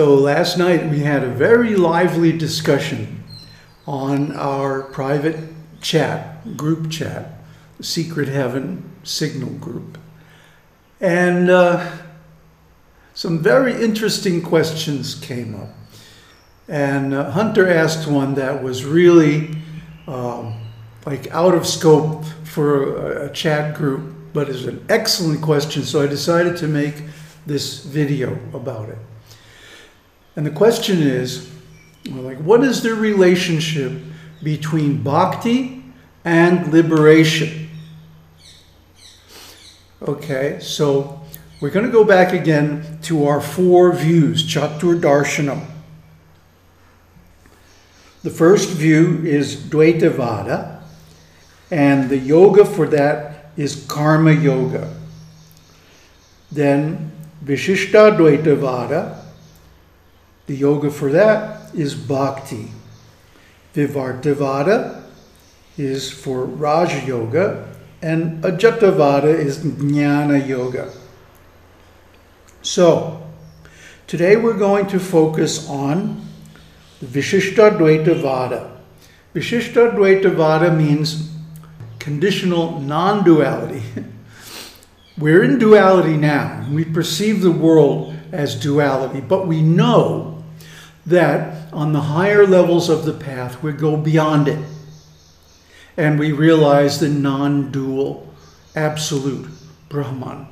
So last night we had a very lively discussion on our private chat, group chat, Secret Heaven Signal Group. And uh, some very interesting questions came up. And uh, Hunter asked one that was really um, like out of scope for a, a chat group, but is an excellent question. So I decided to make this video about it. And the question is, like, what is the relationship between bhakti and liberation? Okay, so we're going to go back again to our four views, Chatur Darshanam. The first view is Dvaitavada, and the yoga for that is Karma Yoga. Then Vishishta Dvaitavada, the yoga for that is Bhakti. Vivartavada is for Raja Yoga, and Ajatavada is Jnana Yoga. So, today we're going to focus on the Vishishta Dvaita Vada. Vishishta Dvaita means conditional non duality. We're in duality now. We perceive the world as duality, but we know that on the higher levels of the path, we go beyond it. And we realize the non dual, absolute Brahman.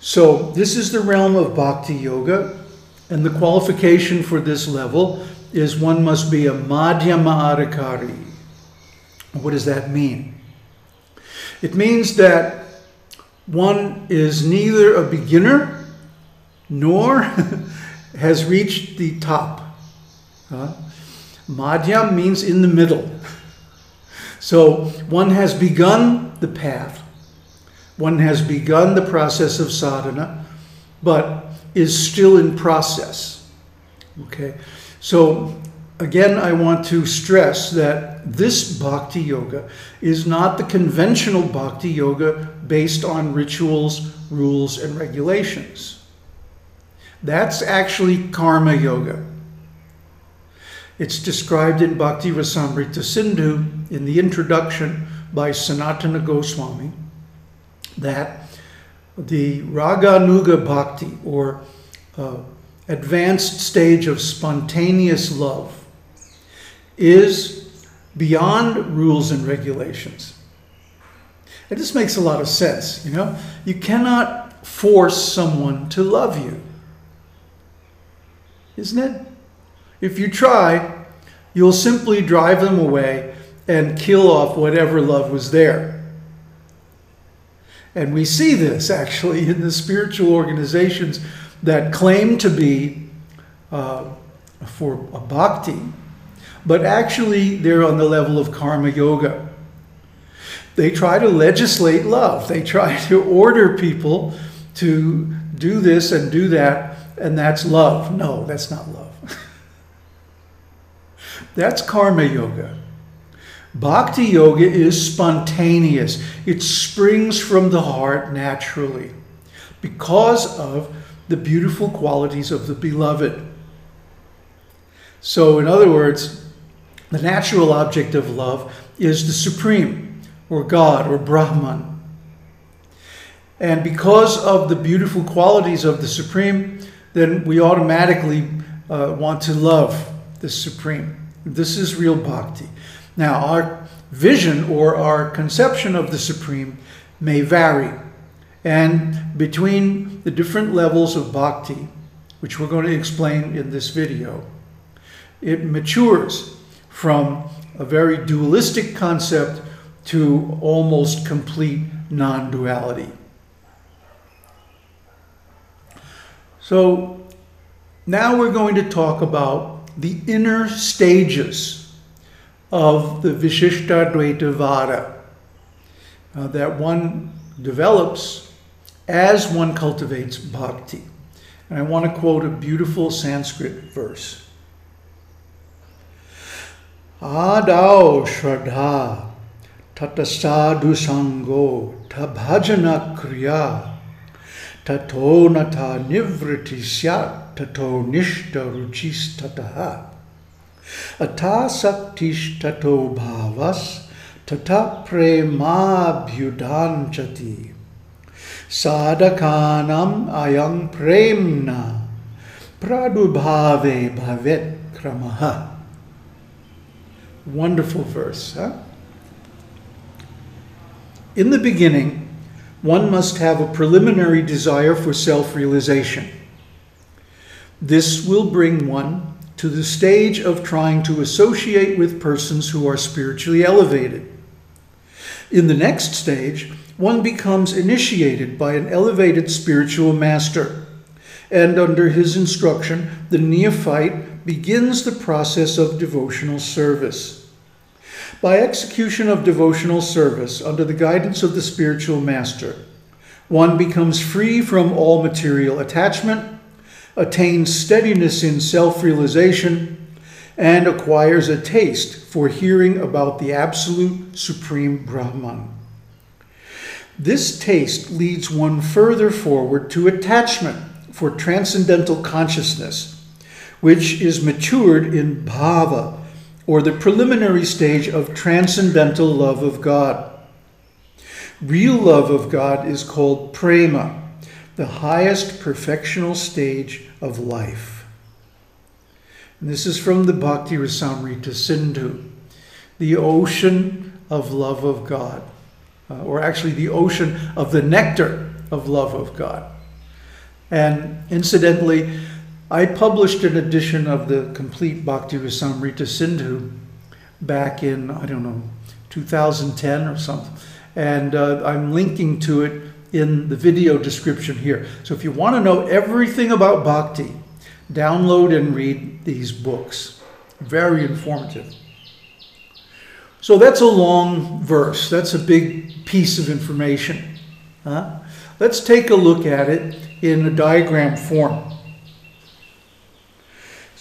So, this is the realm of bhakti yoga, and the qualification for this level is one must be a madhyama adhikari. What does that mean? It means that one is neither a beginner nor has reached the top. Uh, madhyam means in the middle. So one has begun the path, one has begun the process of sadhana, but is still in process. Okay, so again, I want to stress that this bhakti yoga is not the conventional bhakti yoga based on rituals, rules, and regulations. That's actually karma yoga. It's described in Bhakti Rasamrita Sindhu in the introduction by Sanatana Goswami that the Raganuga Bhakti, or uh, advanced stage of spontaneous love, is beyond rules and regulations. And this makes a lot of sense, you know? You cannot force someone to love you. Isn't it? If you try, you'll simply drive them away and kill off whatever love was there. And we see this actually in the spiritual organizations that claim to be uh, for bhakti, but actually they're on the level of karma yoga. They try to legislate love, they try to order people to do this and do that, and that's love. No, that's not love. that's karma yoga. Bhakti yoga is spontaneous. It springs from the heart naturally because of the beautiful qualities of the beloved. So, in other words, the natural object of love is the Supreme, or God, or Brahman. And because of the beautiful qualities of the Supreme, then we automatically uh, want to love the Supreme. This is real bhakti. Now, our vision or our conception of the Supreme may vary. And between the different levels of bhakti, which we're going to explain in this video, it matures from a very dualistic concept to almost complete non duality. So now we're going to talk about the inner stages of the Vishishtadvaita Vada uh, that one develops as one cultivates bhakti. And I want to quote a beautiful Sanskrit verse. Adao Shraddha Tatasadu Sango Tabhajana Kriya तथो न था निवृत्ति स्यात् तथो निष्ठ रुचिस्ततः अथा शक्तिस्तथो भावस् तथा प्रेमाभ्युदाञ्चति। साधकानाम् अयं प्रेम्णा प्रादुर्भावे भवेत् क्रमः। Wonderful verse, huh? In the beginning, one must have a preliminary desire for self realization. This will bring one to the stage of trying to associate with persons who are spiritually elevated. In the next stage, one becomes initiated by an elevated spiritual master, and under his instruction, the neophyte begins the process of devotional service. By execution of devotional service under the guidance of the spiritual master, one becomes free from all material attachment, attains steadiness in self realization, and acquires a taste for hearing about the absolute supreme Brahman. This taste leads one further forward to attachment for transcendental consciousness, which is matured in bhava, or the preliminary stage of transcendental love of God. Real love of God is called prema, the highest perfectional stage of life. And this is from the Bhakti Rasamrita Sindhu, the ocean of love of God, uh, or actually the ocean of the nectar of love of God. And incidentally, I published an edition of the complete Bhakti Rasamrita Sindhu back in, I don't know, 2010 or something. And uh, I'm linking to it in the video description here. So if you want to know everything about Bhakti, download and read these books. Very informative. So that's a long verse. That's a big piece of information. Huh? Let's take a look at it in a diagram form.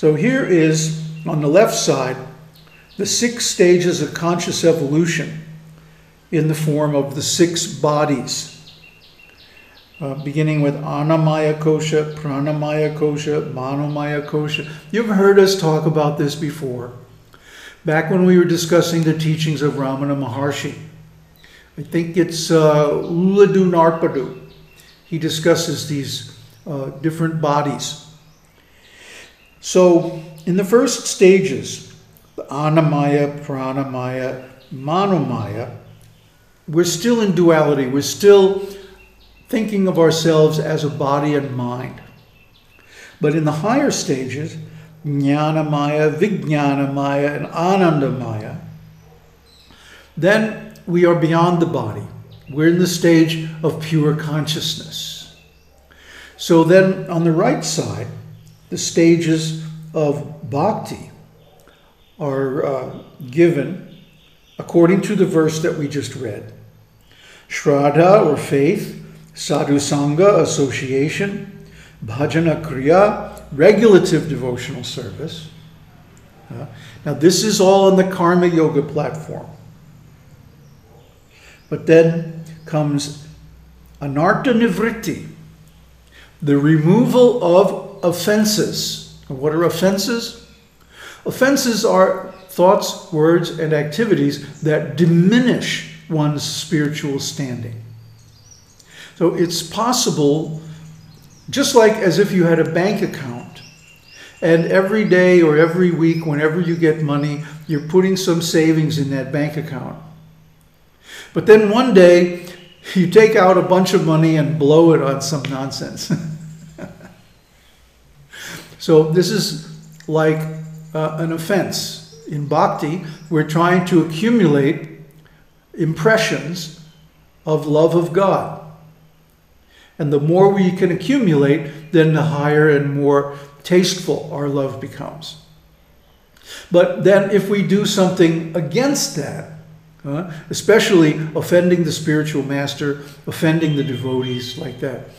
So here is, on the left side, the six stages of conscious evolution in the form of the six bodies, uh, beginning with Annamaya Kosha, Pranamaya Kosha, Manomaya Kosha. You've heard us talk about this before, back when we were discussing the teachings of Ramana Maharshi. I think it's uh, Ulladu Narpadu. He discusses these uh, different bodies. So, in the first stages, the Annamaya, Pranamaya, Manomaya, we're still in duality. We're still thinking of ourselves as a body and mind. But in the higher stages, Jnanamaya, Vijnanamaya, and Anandamaya, then we are beyond the body. We're in the stage of pure consciousness. So then on the right side, the stages of bhakti are uh, given according to the verse that we just read. Shraddha or faith, sadhu sangha, association, bhajana kriya, regulative devotional service. Uh, now, this is all on the Karma Yoga platform. But then comes anartha nivritti, the removal of offenses. What are offenses? Offenses are thoughts, words, and activities that diminish one's spiritual standing. So it's possible, just like as if you had a bank account, and every day or every week, whenever you get money, you're putting some savings in that bank account. But then one day, you take out a bunch of money and blow it on some nonsense. So this is like uh, an offense. In bhakti, we're trying to accumulate impressions of love of God. And the more we can accumulate, then the higher and more tasteful our love becomes. But then if we do something against that, uh, especially offending the spiritual master, offending the devotees like that,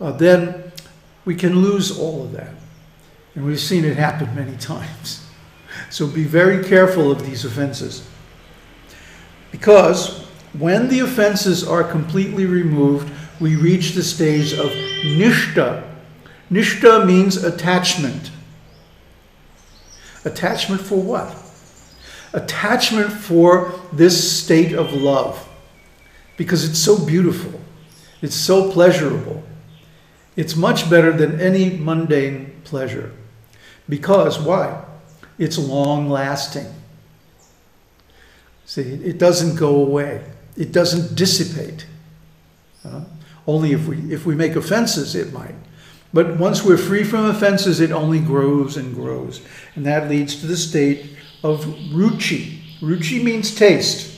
uh, then we can lose all of that. And we've seen it happen many times. So be very careful of these offenses. Because when the offenses are completely removed, we reach the stage of nishta. Nishta means attachment. Attachment for what? Attachment for this state of love because it's so beautiful, it's so pleasurable. It's much better than any mundane pleasure. Because, why? It's long lasting. See, it doesn't go away, it doesn't dissipate. Uh, only if we, if we make offenses, it might. But once we're free from offenses, it only grows and grows. And that leads to the state of ruchi. Ruchi means taste.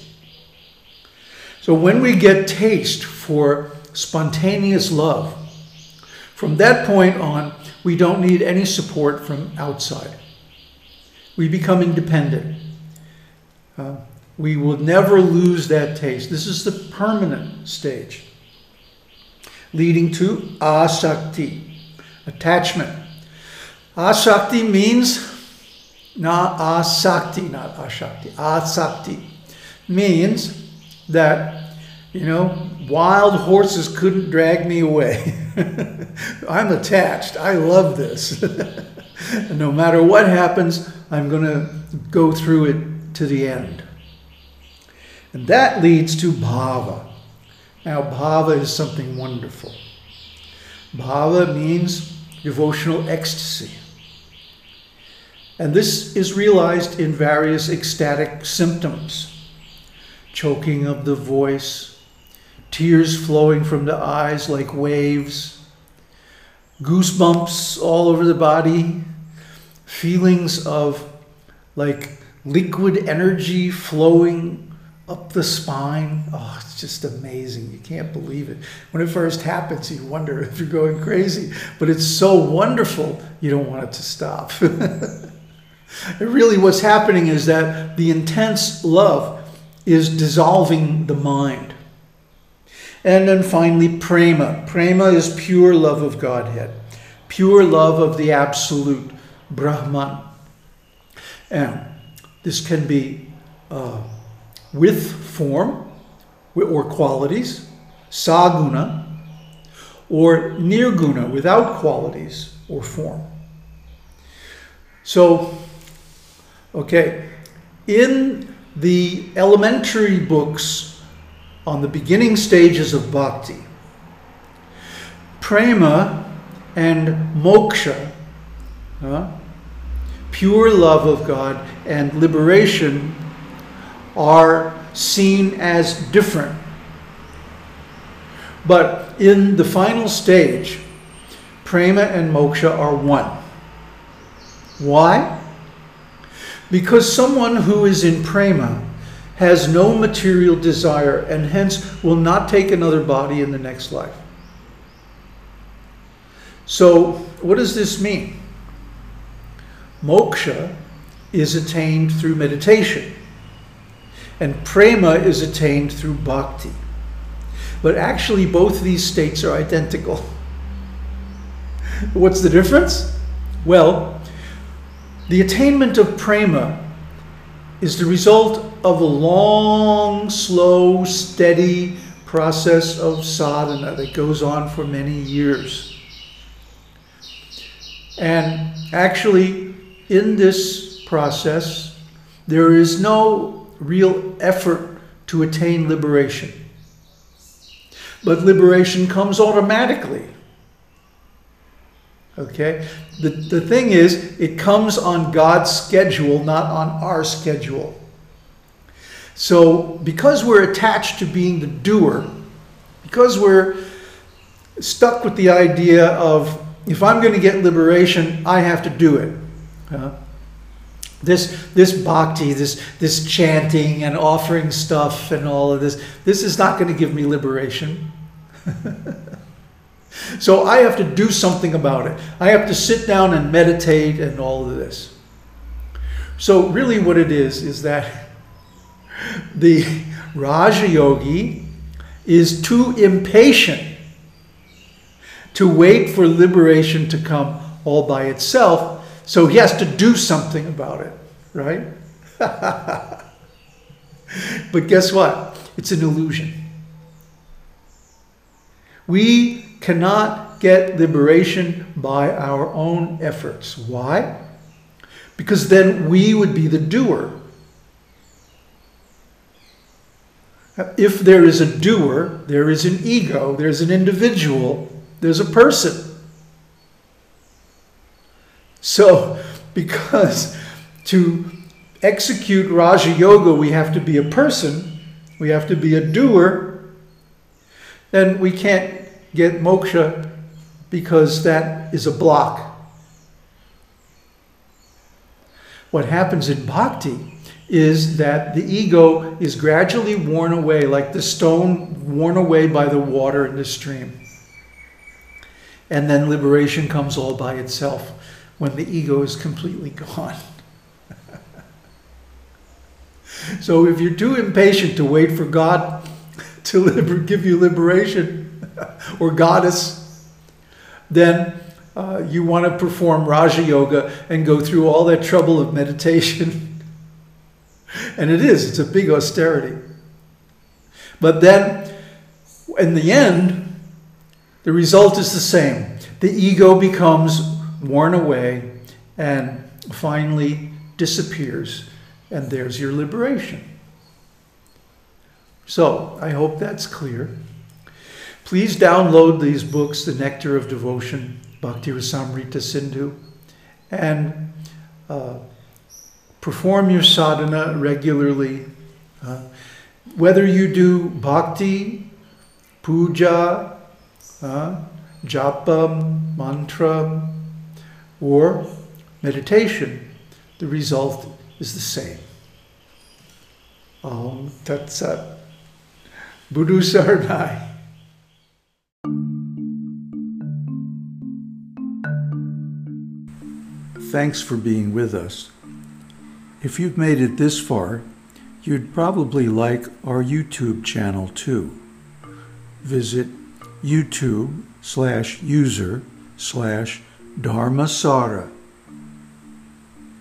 So when we get taste for spontaneous love, from that point on, we don't need any support from outside. We become independent. Uh, we will never lose that taste. This is the permanent stage, leading to asakti, attachment. Asakti means not asakti, not asakti. Asakti means that, you know, wild horses couldn't drag me away. I'm attached. I love this. no matter what happens, I'm going to go through it to the end. And that leads to bhava. Now, bhava is something wonderful. Bhava means devotional ecstasy. And this is realized in various ecstatic symptoms choking of the voice, tears flowing from the eyes like waves, goosebumps all over the body, feelings of like liquid energy flowing up the spine. Oh, it's just amazing. You can't believe it. When it first happens, you wonder if you're going crazy, but it's so wonderful, you don't want it to stop. it really, what's happening is that the intense love is dissolving the mind. And then finally, prema. Prema is pure love of Godhead, pure love of the Absolute, Brahman. And this can be uh, with form or qualities, saguna, or nirguna, without qualities or form. So, okay, in the elementary books on the beginning stages of bhakti, prema and moksha, uh, pure love of God and liberation, are seen as different. But in the final stage, prema and moksha are one. Why? Because someone who is in prema has no material desire and hence will not take another body in the next life. So, what does this mean? Moksha is attained through meditation, and prema is attained through bhakti. But actually, both these states are identical. What's the difference? Well, the attainment of prema is the result of a long, slow, steady process of sadhana that goes on for many years. And actually, in this process, there is no real effort to attain liberation. But liberation comes automatically. Okay? The, the thing is, it comes on God's schedule, not on our schedule. So, because we're attached to being the doer, because we're stuck with the idea of if I'm going to get liberation, I have to do it. Uh, this this bhakti, this this chanting and offering stuff and all of this, this is not going to give me liberation. So I have to do something about it. I have to sit down and meditate and all of this. So really what it is is that the Raja Yogi is too impatient to wait for liberation to come all by itself, so he has to do something about it, right? but guess what? It's an illusion. We cannot get liberation by our own efforts. Why? Because then we would be the doer. If there is a doer, there is an ego, there's an individual, there's a person. So, because to execute Raja Yoga, we have to be a person, we have to be a doer, then we can't get moksha because that is a block. What happens in bhakti is that the ego is gradually worn away, like the stone worn away by the water in the stream. And then liberation comes all by itself when the ego is completely gone. so if you're too impatient to wait for God to liber- give you liberation or goddess, then uh, you want to perform Raja Yoga and go through all that trouble of meditation. and it is, it's a big austerity. But then, in the end, the result is the same. The ego becomes worn away and finally disappears, and there's your liberation. So, I hope that's clear. Please download these books, The Nectar of Devotion, Bhakti Rasamrita Sindhu, and uh, perform your sadhana regularly. Uh, whether you do bhakti, puja, uh, japa, mantra, or meditation, the result is the same. Om Tat Sat. Buddhu Saranai. Thanks for being with us. If you've made it this far, you'd probably like our YouTube channel too. Visit YouTube slash user slash Dharmasara.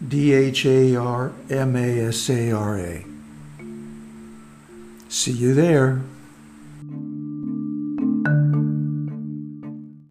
D H A R M A S A R A. See you there.